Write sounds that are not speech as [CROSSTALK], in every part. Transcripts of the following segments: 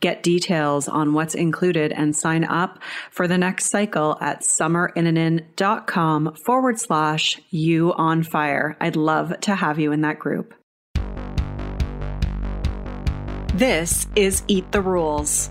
Get details on what's included and sign up for the next cycle at summerinnanen.com forward slash you on fire. I'd love to have you in that group. This is Eat the Rules,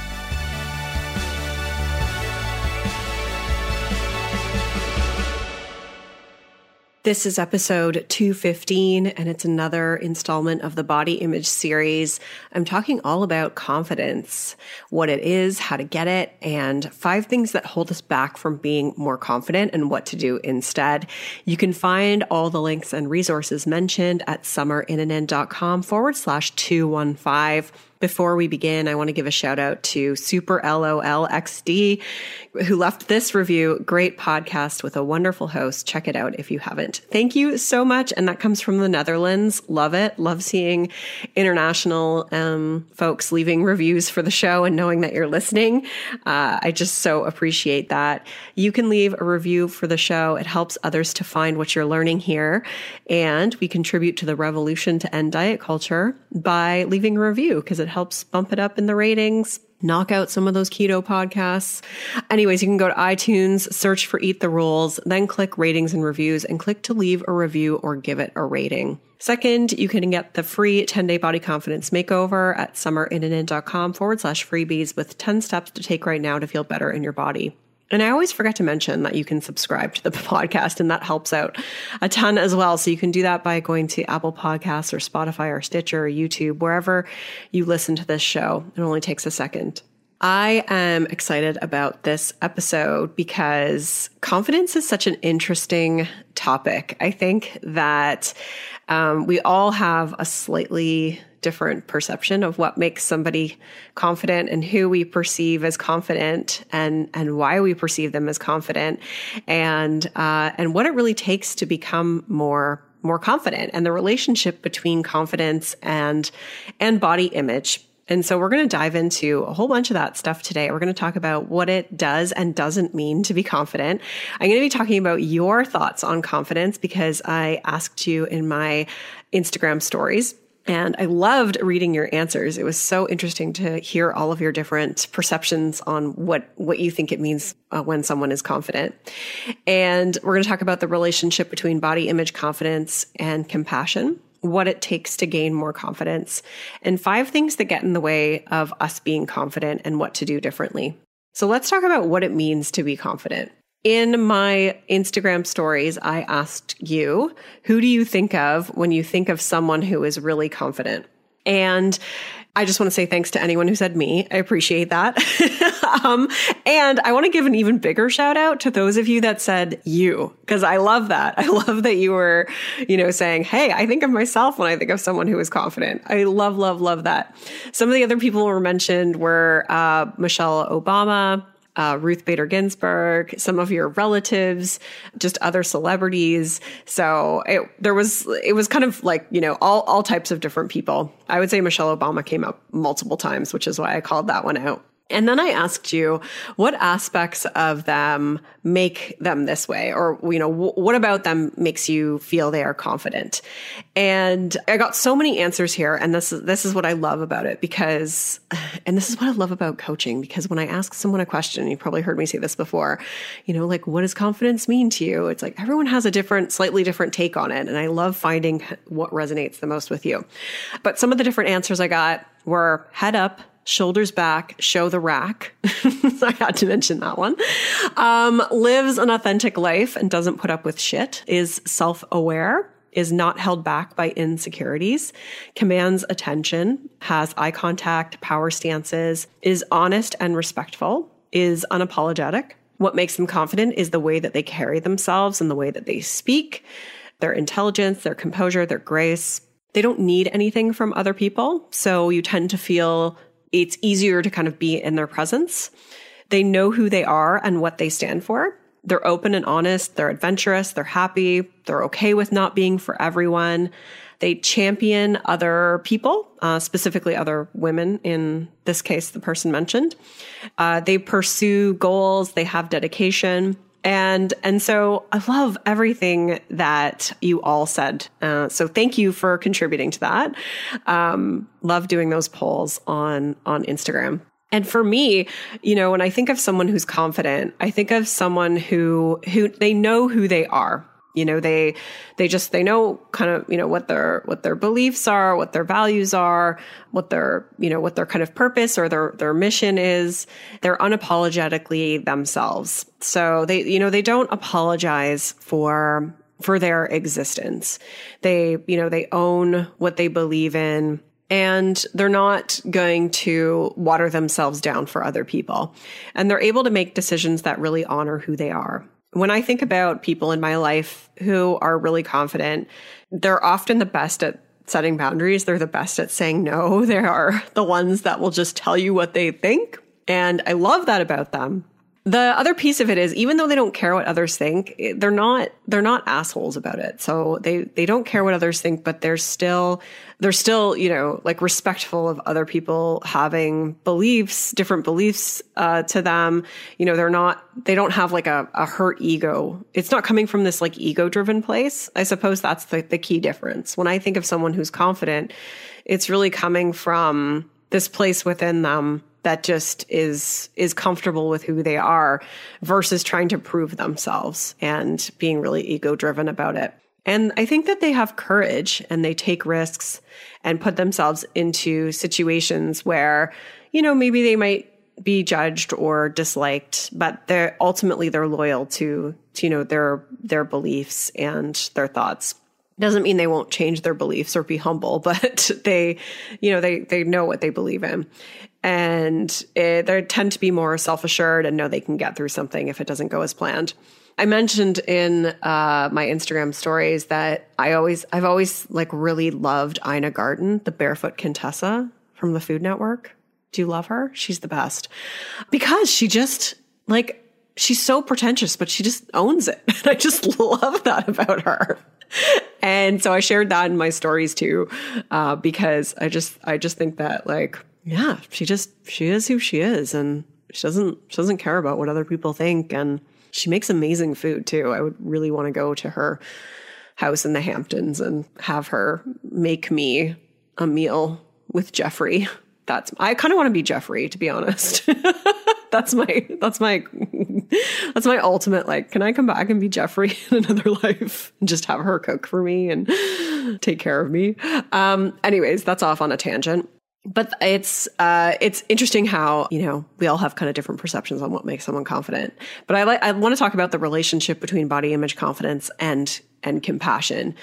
This is episode 215, and it's another installment of the body image series. I'm talking all about confidence, what it is, how to get it, and five things that hold us back from being more confident and what to do instead. You can find all the links and resources mentioned at summerinnanen.com forward slash 215. Before we begin, I want to give a shout out to Super LOLXD who left this review. Great podcast with a wonderful host. Check it out if you haven't. Thank you so much. And that comes from the Netherlands. Love it. Love seeing international um, folks leaving reviews for the show and knowing that you're listening. Uh, I just so appreciate that. You can leave a review for the show. It helps others to find what you're learning here. And we contribute to the revolution to end diet culture by leaving a review because it helps bump it up in the ratings, knock out some of those keto podcasts. Anyways, you can go to iTunes, search for Eat the Rules, then click ratings and reviews and click to leave a review or give it a rating. Second, you can get the free 10 day body confidence makeover at summerinnanen.com forward slash freebies with 10 steps to take right now to feel better in your body. And I always forget to mention that you can subscribe to the [LAUGHS] podcast, and that helps out a ton as well. So you can do that by going to Apple Podcasts or Spotify or Stitcher or YouTube, wherever you listen to this show. It only takes a second. I am excited about this episode because confidence is such an interesting topic. I think that um, we all have a slightly different perception of what makes somebody confident and who we perceive as confident and and why we perceive them as confident and uh, and what it really takes to become more more confident and the relationship between confidence and and body image and so we're going to dive into a whole bunch of that stuff today. We're going to talk about what it does and doesn't mean to be confident. I'm going to be talking about your thoughts on confidence because I asked you in my Instagram stories and I loved reading your answers. It was so interesting to hear all of your different perceptions on what, what you think it means uh, when someone is confident. And we're going to talk about the relationship between body image confidence and compassion, what it takes to gain more confidence, and five things that get in the way of us being confident and what to do differently. So let's talk about what it means to be confident. In my Instagram stories, I asked you, who do you think of when you think of someone who is really confident? And I just want to say thanks to anyone who said me. I appreciate that. [LAUGHS] um, and I want to give an even bigger shout out to those of you that said you, because I love that. I love that you were, you know, saying, Hey, I think of myself when I think of someone who is confident. I love, love, love that. Some of the other people were mentioned were uh, Michelle Obama, uh, Ruth Bader Ginsburg, some of your relatives, just other celebrities. So it, there was, it was kind of like, you know, all, all types of different people. I would say Michelle Obama came up multiple times, which is why I called that one out. And then I asked you what aspects of them make them this way, or, you know, what about them makes you feel they are confident? And I got so many answers here. And this is, this is what I love about it because, [SIGHS] and this is what I love about coaching because when I ask someone a question, you probably heard me say this before, you know, like, what does confidence mean to you? It's like everyone has a different, slightly different take on it. And I love finding what resonates the most with you. But some of the different answers I got were head up, shoulders back, show the rack. [LAUGHS] I had to mention that one. Um, lives an authentic life and doesn't put up with shit, is self aware, is not held back by insecurities, commands attention, has eye contact, power stances, is honest and respectful, is unapologetic. What makes them confident is the way that they carry themselves and the way that they speak, their intelligence, their composure, their grace. They don't need anything from other people. So you tend to feel it's easier to kind of be in their presence. They know who they are and what they stand for. They're open and honest. They're adventurous. They're happy. They're okay with not being for everyone. They champion other people, uh, specifically other women, in this case, the person mentioned. Uh, they pursue goals. They have dedication. And and so I love everything that you all said. Uh, so thank you for contributing to that. Um, love doing those polls on on Instagram. And for me, you know, when I think of someone who's confident, I think of someone who who they know who they are. You know, they they just they know kind of, you know, what their what their beliefs are, what their values are, what their, you know, what their kind of purpose or their their mission is. They're unapologetically themselves. So they you know, they don't apologize for for their existence. They, you know, they own what they believe in and they're not going to water themselves down for other people. And they're able to make decisions that really honor who they are. When I think about people in my life who are really confident, they're often the best at setting boundaries. They're the best at saying no. [LAUGHS] They are the ones that will just tell you what they think. And I love that about them. The other piece of it is even though they don't care what others think, they're not they're not assholes about it. So they they don't care what others think, but they're still they're still, you know, like respectful of other people having beliefs, different beliefs uh, to them. You know, they're not they don't have like a, a hurt ego. It's not coming from this like ego driven place. I suppose that's the, the key difference. When I think of someone who's confident, it's really coming from this place within them that just is is comfortable with who they are versus trying to prove themselves and being really ego driven about it. And I think that they have courage and they take risks and put themselves into situations where, you know, maybe they might be judged or disliked, but they're ultimately they're loyal to, to you know their their beliefs and their thoughts doesn't mean they won't change their beliefs or be humble [LAUGHS] but they you know they they know what they believe in and they tend to be more self-assured and know they can get through something if it doesn't go as planned. I mentioned in uh, my instagram stories that i always i've always like really loved ina garten the barefoot contessa from the food network. Do you love her? She's the best. Because she just like she's so pretentious but she just owns it. [LAUGHS] And i just love that about her. And so i shared that in my stories too uh, because i just i just think that like yeah, she just she is who she is, and she doesn't she doesn't care about what other people think, and she makes amazing food too. I would really want to go to her house in the Hamptons and have her make me a meal with Jeffrey. That's I kind of want to be Jeffrey, to be honest. [LAUGHS] that's my that's my that's my ultimate like can i come back and be jeffrey [LAUGHS] in another life and just have her cook for me and take care of me um anyways that's off on a tangent but it's uh, it's interesting how you know we all have kind of different perceptions on what makes someone confident. But I like I want to talk about the relationship between body image confidence and and compassion.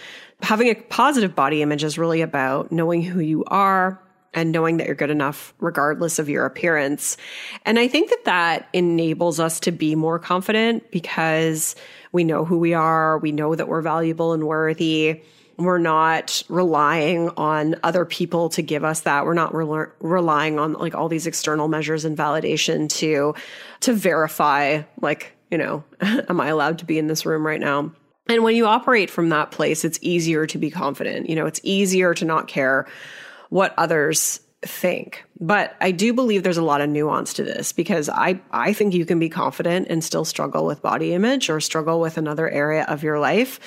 Having a positive body image is really about knowing who you are and knowing that you're good enough regardless of your appearance. And I think that that enables us to be more confident because we know who we are, we know that we're valuable and worthy we're not relying on other people to give us that. We're not re- relying on like all these external measures and validation to to verify like, you know, [LAUGHS] am I allowed to be in this room right now? And when you operate from that place, it's easier to be confident. You know, it's easier to not care what others think. But I do believe there's a lot of nuance to this because I I think you can be confident and still struggle with body image or struggle with another area of your life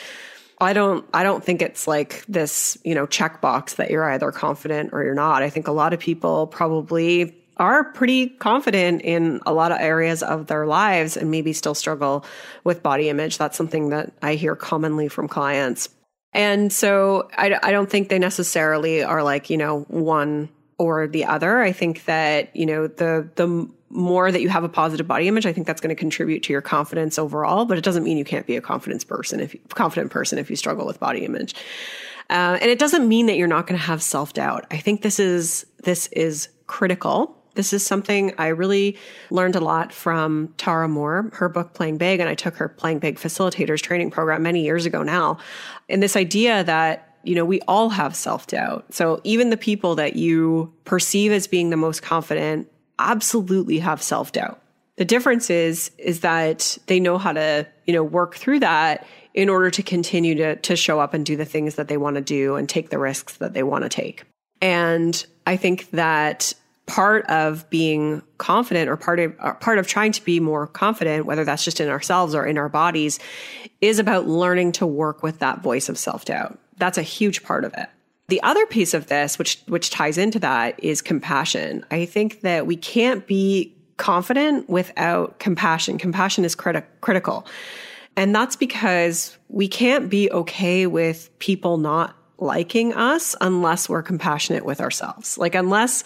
I don't I don't think it's like this, you know, checkbox that you're either confident or you're not. I think a lot of people probably are pretty confident in a lot of areas of their lives and maybe still struggle with body image. That's something that I hear commonly from clients. And so I, I don't think they necessarily are like, you know, one or the other. I think that, you know, the, the more that you have a positive body image, I think that's going to contribute to your confidence overall, but it doesn't mean you can't be a confidence person if you, confident person if you struggle with body image. Uh, and it doesn't mean that you're not going to have self doubt. I think this is, this is critical. This is something I really learned a lot from Tara Mohr, her book Playing Big, and I took her Playing Big Facilitators training program many years ago now. And this idea that you know, we all have self doubt. So even the people that you perceive as being the most confident absolutely have self doubt. The difference is, is that they know how to, you know, work through that in order to continue to, to show up and do the things that they want to do and take the risks that they want to take. And I think that part of being confident or part of uh, part of trying to be more confident whether that's just in ourselves or in our bodies is about learning to work with that voice of self-doubt that's a huge part of it. The other piece of this, which which ties into that, is compassion. I think that we can't be confident without compassion. Compassion is criti- critical. And that's because we can't be okay with people not liking us unless we're compassionate with ourselves. Like, unless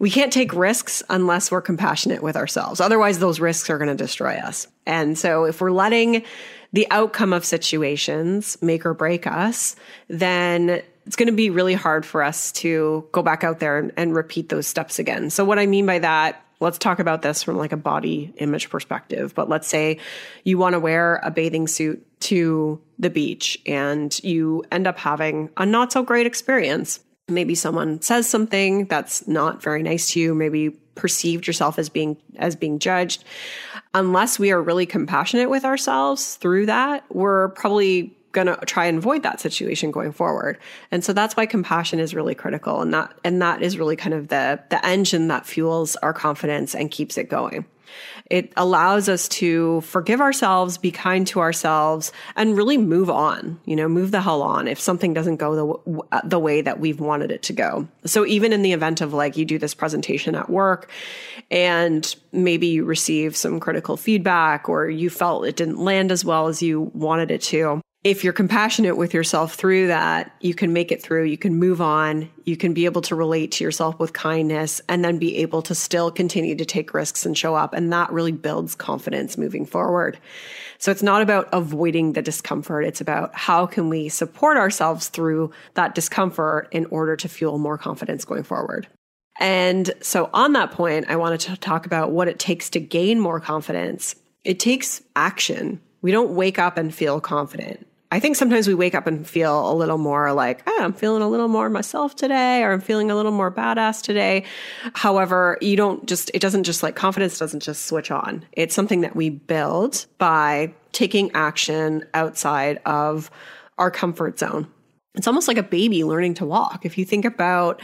we can't take risks unless we're compassionate with ourselves. Otherwise, those risks are going to destroy us. And so, if we're letting the outcome of situations make or break us, then it's going to be really hard for us to go back out there and, and, repeat those steps again. So what I mean by that, let's talk about this from like a body image perspective. But let's say you want to wear a bathing suit to the beach and you end up having a not so great experience. Maybe someone says something that's not very nice to you. Maybe you perceived yourself as being as being judged unless we are really compassionate with ourselves through that we're probably going to try and avoid that situation going forward. And so that's why compassion is really critical and that and that is really kind of the the engine that fuels our confidence and keeps it going it allows us to forgive ourselves, be kind to ourselves, and really move on, you know, move the hell on if something doesn't go the, uh, the way that we've wanted it to go. So even in the event of like you do this presentation at work and maybe you receive some critical feedback or you felt it didn't land as well as you wanted it to, if you're compassionate with yourself through that, you can make it through, you can move on, you can be able to relate to yourself with kindness, and then be able to still continue to take risks and show up. And that really builds confidence moving forward. So it's not about avoiding the discomfort. It's about how can we support ourselves through that discomfort in order to fuel more confidence going forward. And so on that point, I wanted to talk about what it takes to gain more confidence. It takes action. We don't wake up and feel confident. I think sometimes we wake up and feel a little more like, oh, I'm feeling a little more myself today, or I'm feeling a little more badass today. However, you don't just, it doesn't just like confidence doesn't just switch on. It's something that we build by taking action outside of our comfort zone. It's almost like a baby learning to walk. If you think about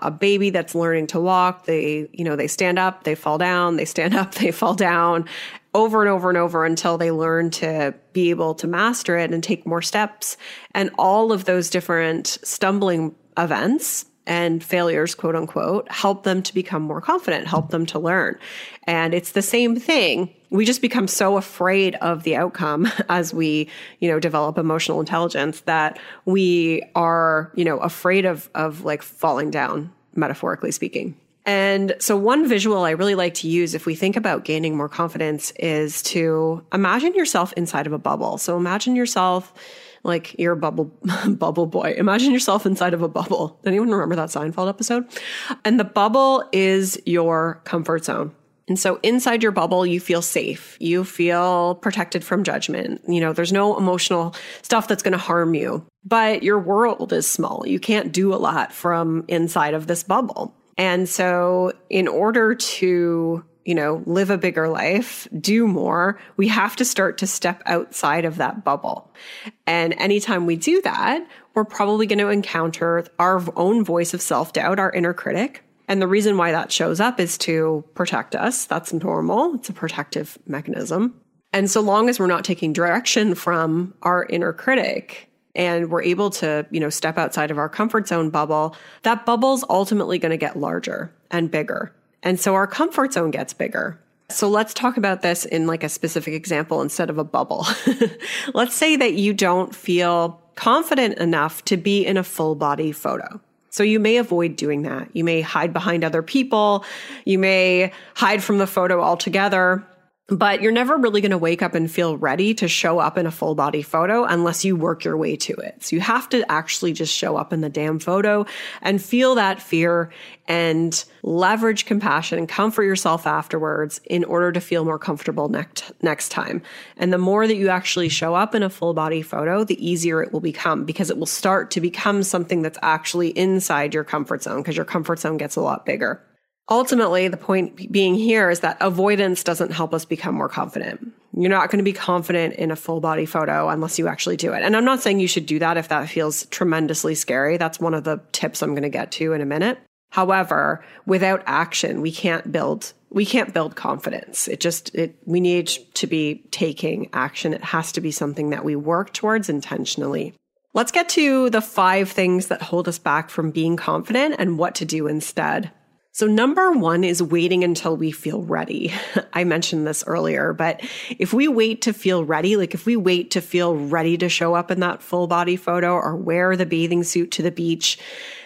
a baby that's learning to walk, they, you know, they stand up, they fall down, they stand [LAUGHS] up, they fall down over and over and over until they learn to be able to master it and take more steps. And all of those different stumbling events and failures, quote unquote, help them to become more confident, help them to learn. And it's the same thing. We just become so afraid of the outcome [LAUGHS] as we, you know, develop emotional intelligence that we are, you know, afraid of, of like falling down, metaphorically speaking. And so, one visual I really like to use if we think about gaining more confidence is to imagine yourself inside of a bubble. So, imagine yourself like you're a bubble [LAUGHS] bubble boy. Imagine yourself inside of a bubble. Anyone remember that Seinfeld episode? And the bubble is your comfort zone. And so inside your bubble, you feel safe. You feel protected from judgment. You know, there's no emotional stuff that's going to harm you, but your world is small. You can't do a lot from inside of this bubble. And so in order to, you know, live a bigger life, do more, we have to start to step outside of that bubble. And anytime we do that, we're probably going to encounter our own voice of self doubt, our inner critic. And the reason why that shows up is to protect us. That's normal. It's a protective mechanism. And so long as we're not taking direction from our inner critic, and we're able to, you know, step outside of our comfort zone bubble, that bubble's ultimately going to get larger and bigger. And so our comfort zone gets bigger. So let's talk about this in like a specific example instead of a bubble. [LAUGHS] let's say that you don't feel confident enough to be in a full body photo. So you may avoid doing that. You may hide behind other people. You may hide from the photo altogether. But you're never really going to wake up and feel ready to show up in a full body photo unless you work your way to it. So you have to actually just show up in the damn photo and feel that fear and leverage compassion and comfort yourself afterwards in order to feel more comfortable next next time. And the more that you actually show up in a full body photo, the easier it will become because it will start to become something that's actually inside your comfort zone because your comfort zone gets a lot bigger. Ultimately, the point being here is that avoidance doesn't help us become more confident. You're not going to be confident in a full body photo unless you actually do it. And I'm not saying you should do that if that feels tremendously scary. That's one of the tips I'm going to get to in a minute. However, without action, we can't build we can't build confidence. It just it we need to be taking action. It has to be something that we work towards intentionally. Let's get to the 5 things that hold us back from being confident and what to do instead. So, number one is waiting until we feel ready. [LAUGHS] I mentioned this earlier, but if we wait to feel ready, like if we wait to feel ready to show up in that full body photo or wear the bathing suit to the beach,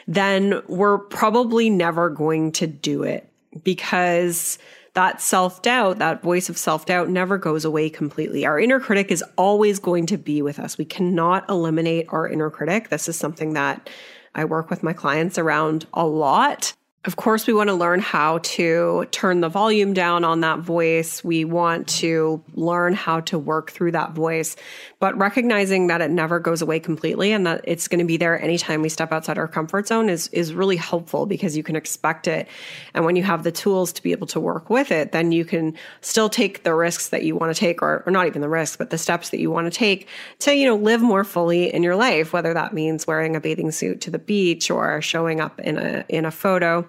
then we're probably never going to do it because that self doubt, that voice of self doubt never goes away completely. Our inner critic is always going to be with us. We cannot eliminate our inner critic. This is something that I work with my clients around a lot. Of course, we want to learn how to turn the volume down on that voice. We want to learn how to work through that voice, but recognizing that it never goes away completely and that it's going to be there anytime we step outside our comfort zone is, is really helpful because you can expect it. And when you have the tools to be able to work with it, then you can still take the risks that you want to take or, or not even the risks, but the steps that you want to take to, you know, live more fully in your life, whether that means wearing a bathing suit to the beach or showing up in a, in a photo.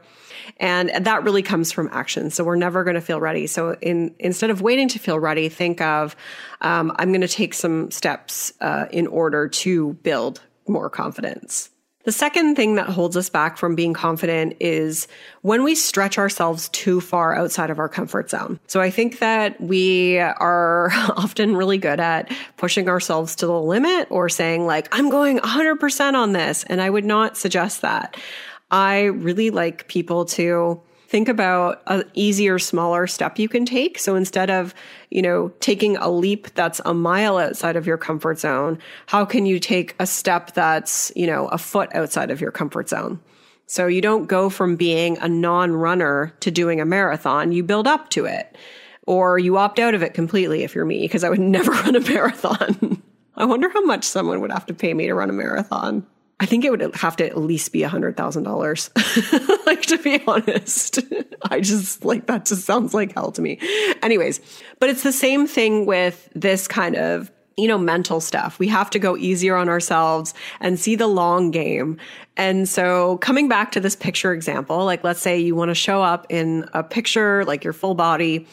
And that really comes from action. So we're never going to feel ready. So in, instead of waiting to feel ready, think of, um, I'm going to take some steps uh, in order to build more confidence. The second thing that holds us back from being confident is when we stretch ourselves too far outside of our comfort zone. So I think that we are [LAUGHS] often really good at pushing ourselves to the limit or saying like, I'm going 100% on this. And I would not suggest that. I really like people to think about an easier, smaller step you can take. So instead of, you know, taking a leap that's a mile outside of your comfort zone, how can you take a step that's, you know, a foot outside of your comfort zone? So you don't go from being a non runner to doing a marathon, you build up to it. Or you opt out of it completely if you're me, because I would [LAUGHS] never run a marathon. [LAUGHS] I wonder how much someone would have to pay me to run a marathon. I think it would have to at least be a hundred thousand dollars. [LAUGHS] like to be honest, I just like that just sounds like hell to me. Anyways, but it's the same thing with this kind of you know, mental stuff. We have to go easier on ourselves and see the long game. And so coming back to this picture example, like let's say you want to show up in a picture, like your full body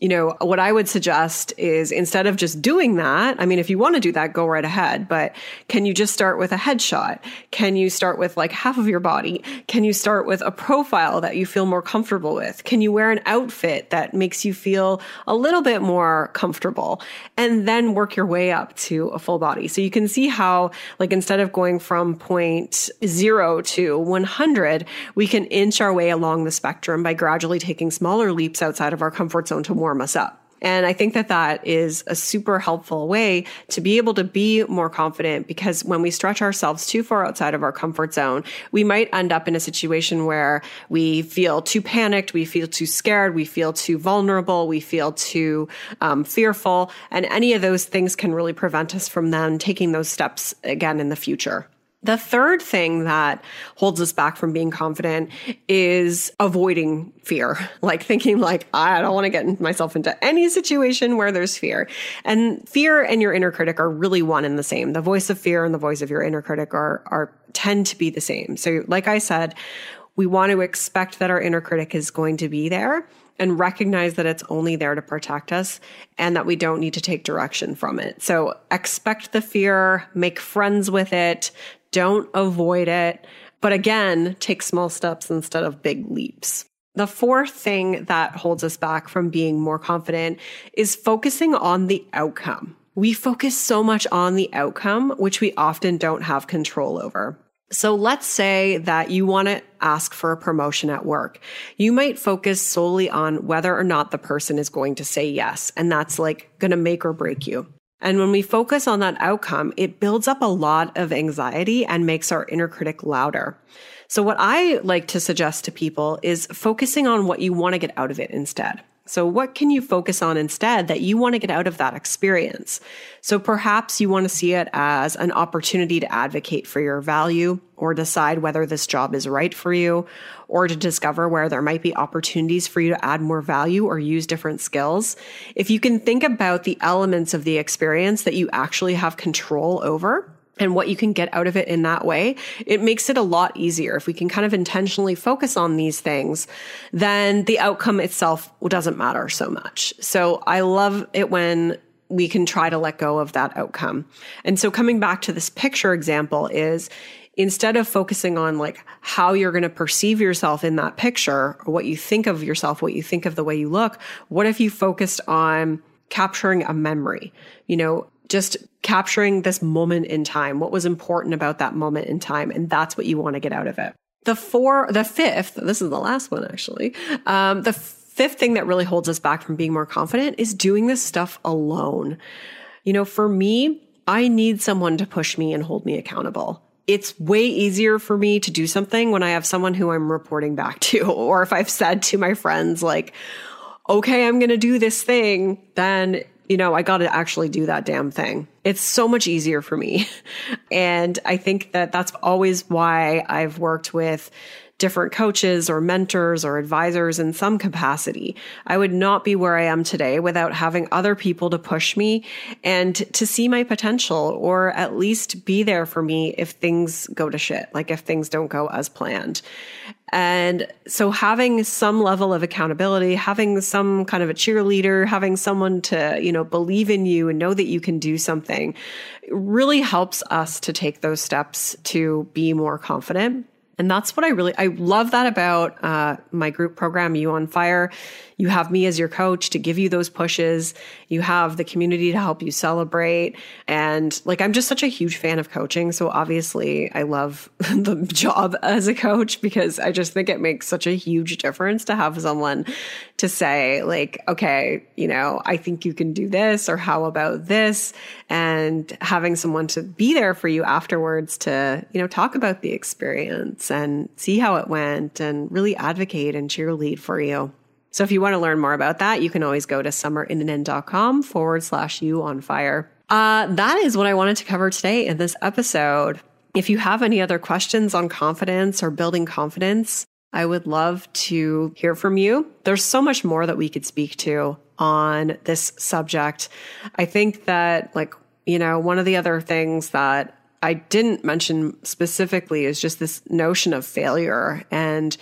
you know, what I would suggest is instead of just doing that, I mean, if you want to do that, go right ahead. But can you just start with a headshot? Can you start with like half of your body? Can you start with a profile that you feel more comfortable with? Can you wear an outfit that makes you feel a little bit more comfortable? And then work your way up to a full body. So you can see how, like, instead of going from point zero to 100, we can inch our way along the spectrum by gradually taking smaller leaps outside of our comfort zone to warm us up. And I think that that is a super helpful way to be able to be more confident because when we stretch ourselves too far outside of our comfort zone, we might end up in a situation where we feel too panicked, we feel too scared, we feel too vulnerable, we feel too um, fearful. And any of those things can really prevent us from then taking those steps again in the future. The third thing that holds us back from being confident is avoiding fear, [LAUGHS] like thinking like, I don't want to get myself into any situation where there's fear. And fear and your inner critic are really one and the same. The voice of fear and the voice of your inner critic are, are tend to be the same. So like I said, we want to expect that our inner critic is going to be there and recognize that it's only there to protect us and that we don't need to take direction from it. So expect the fear, make friends with it, don't avoid it. But again, take small steps instead of big leaps. The fourth thing that holds us back from being more confident is focusing on the outcome. We focus so much on the outcome, which we often don't have control over. So let's say that you want to ask for a promotion at work. You might focus solely on whether or not the person is going to say yes. And that's like going to make or break you. And when we focus on that outcome, it builds up a lot of anxiety and makes our inner critic louder. So what I like to suggest to people is focusing on what you want to get out of it instead. So what can you focus on instead that you want to get out of that experience? So perhaps you want to see it as an opportunity to advocate for your value or decide whether this job is right for you or to discover where there might be opportunities for you to add more value or use different skills. If you can think about the elements of the experience that you actually have control over, and what you can get out of it in that way, it makes it a lot easier. If we can kind of intentionally focus on these things, then the outcome itself doesn't matter so much. So I love it when we can try to let go of that outcome. And so coming back to this picture example is instead of focusing on like how you're going to perceive yourself in that picture or what you think of yourself, what you think of the way you look, what if you focused on capturing a memory? You know, just capturing this moment in time, what was important about that moment in time. And that's what you want to get out of it. The four, the fifth, this is the last one actually. Um, the fifth thing that really holds us back from being more confident is doing this stuff alone. You know, for me, I need someone to push me and hold me accountable. It's way easier for me to do something when I have someone who I'm reporting back to, [LAUGHS] or if I've said to my friends, like, okay, I'm going to do this thing, then you know, I got to actually do that damn thing. It's so much easier for me. [LAUGHS] and I think that that's always why I've worked with different coaches or mentors or advisors in some capacity. I would not be where I am today without having other people to push me and to see my potential or at least be there for me if things go to shit, like if things don't go as planned. And so having some level of accountability, having some kind of a cheerleader, having someone to, you know, believe in you and know that you can do something really helps us to take those steps to be more confident. And that's what I really, I love that about uh, my group program, You on Fire. You have me as your coach to give you those pushes. You have the community to help you celebrate. And like, I'm just such a huge fan of coaching. So obviously, I love [LAUGHS] the job as a coach because I just think it makes such a huge difference to have someone to say, like, okay, you know, I think you can do this, or how about this? And having someone to be there for you afterwards to, you know, talk about the experience and see how it went and really advocate and cheerlead for you. So if you want to learn more about that, you can always go to summerinnanen.com forward slash you on fire. Uh, that is what I wanted to cover today in this episode. If you have any other questions on confidence or building confidence, I would love to hear from you. There's so much more that we could speak to on this subject. I think that, like, you know, one of the other things that I didn't mention specifically is just this notion of failure and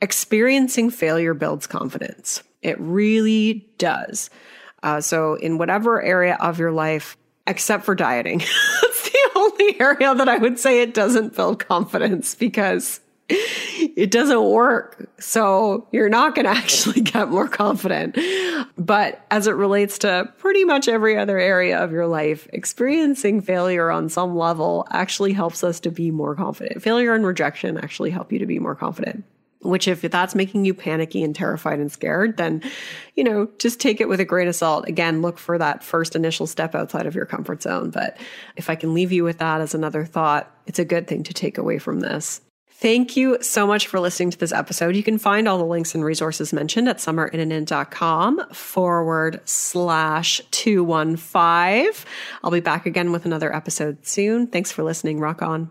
experiencing failure builds confidence. It really does. Uh, so, in whatever area of your life, except for dieting, [LAUGHS] that's the only area that I would say it doesn't build confidence because it doesn't work. So you're not going [LAUGHS] to actually get more confident. But as it relates to pretty much every other area of your life, experiencing failure on some level actually helps us to be more confident. Failure and rejection actually help you to be more confident which if that's making you panicky and terrified and scared then you know just take it with a grain of salt. Again look for that first initial step outside of your comfort zone. But if i can leave you with that as another thought it's a good thing to take away from this Thank you so much for listening to this episode. You can find all the links and resources mentioned at summerinnanen.com forward slash 215. I'll be back again with another episode soon. Thanks for listening. Rock on.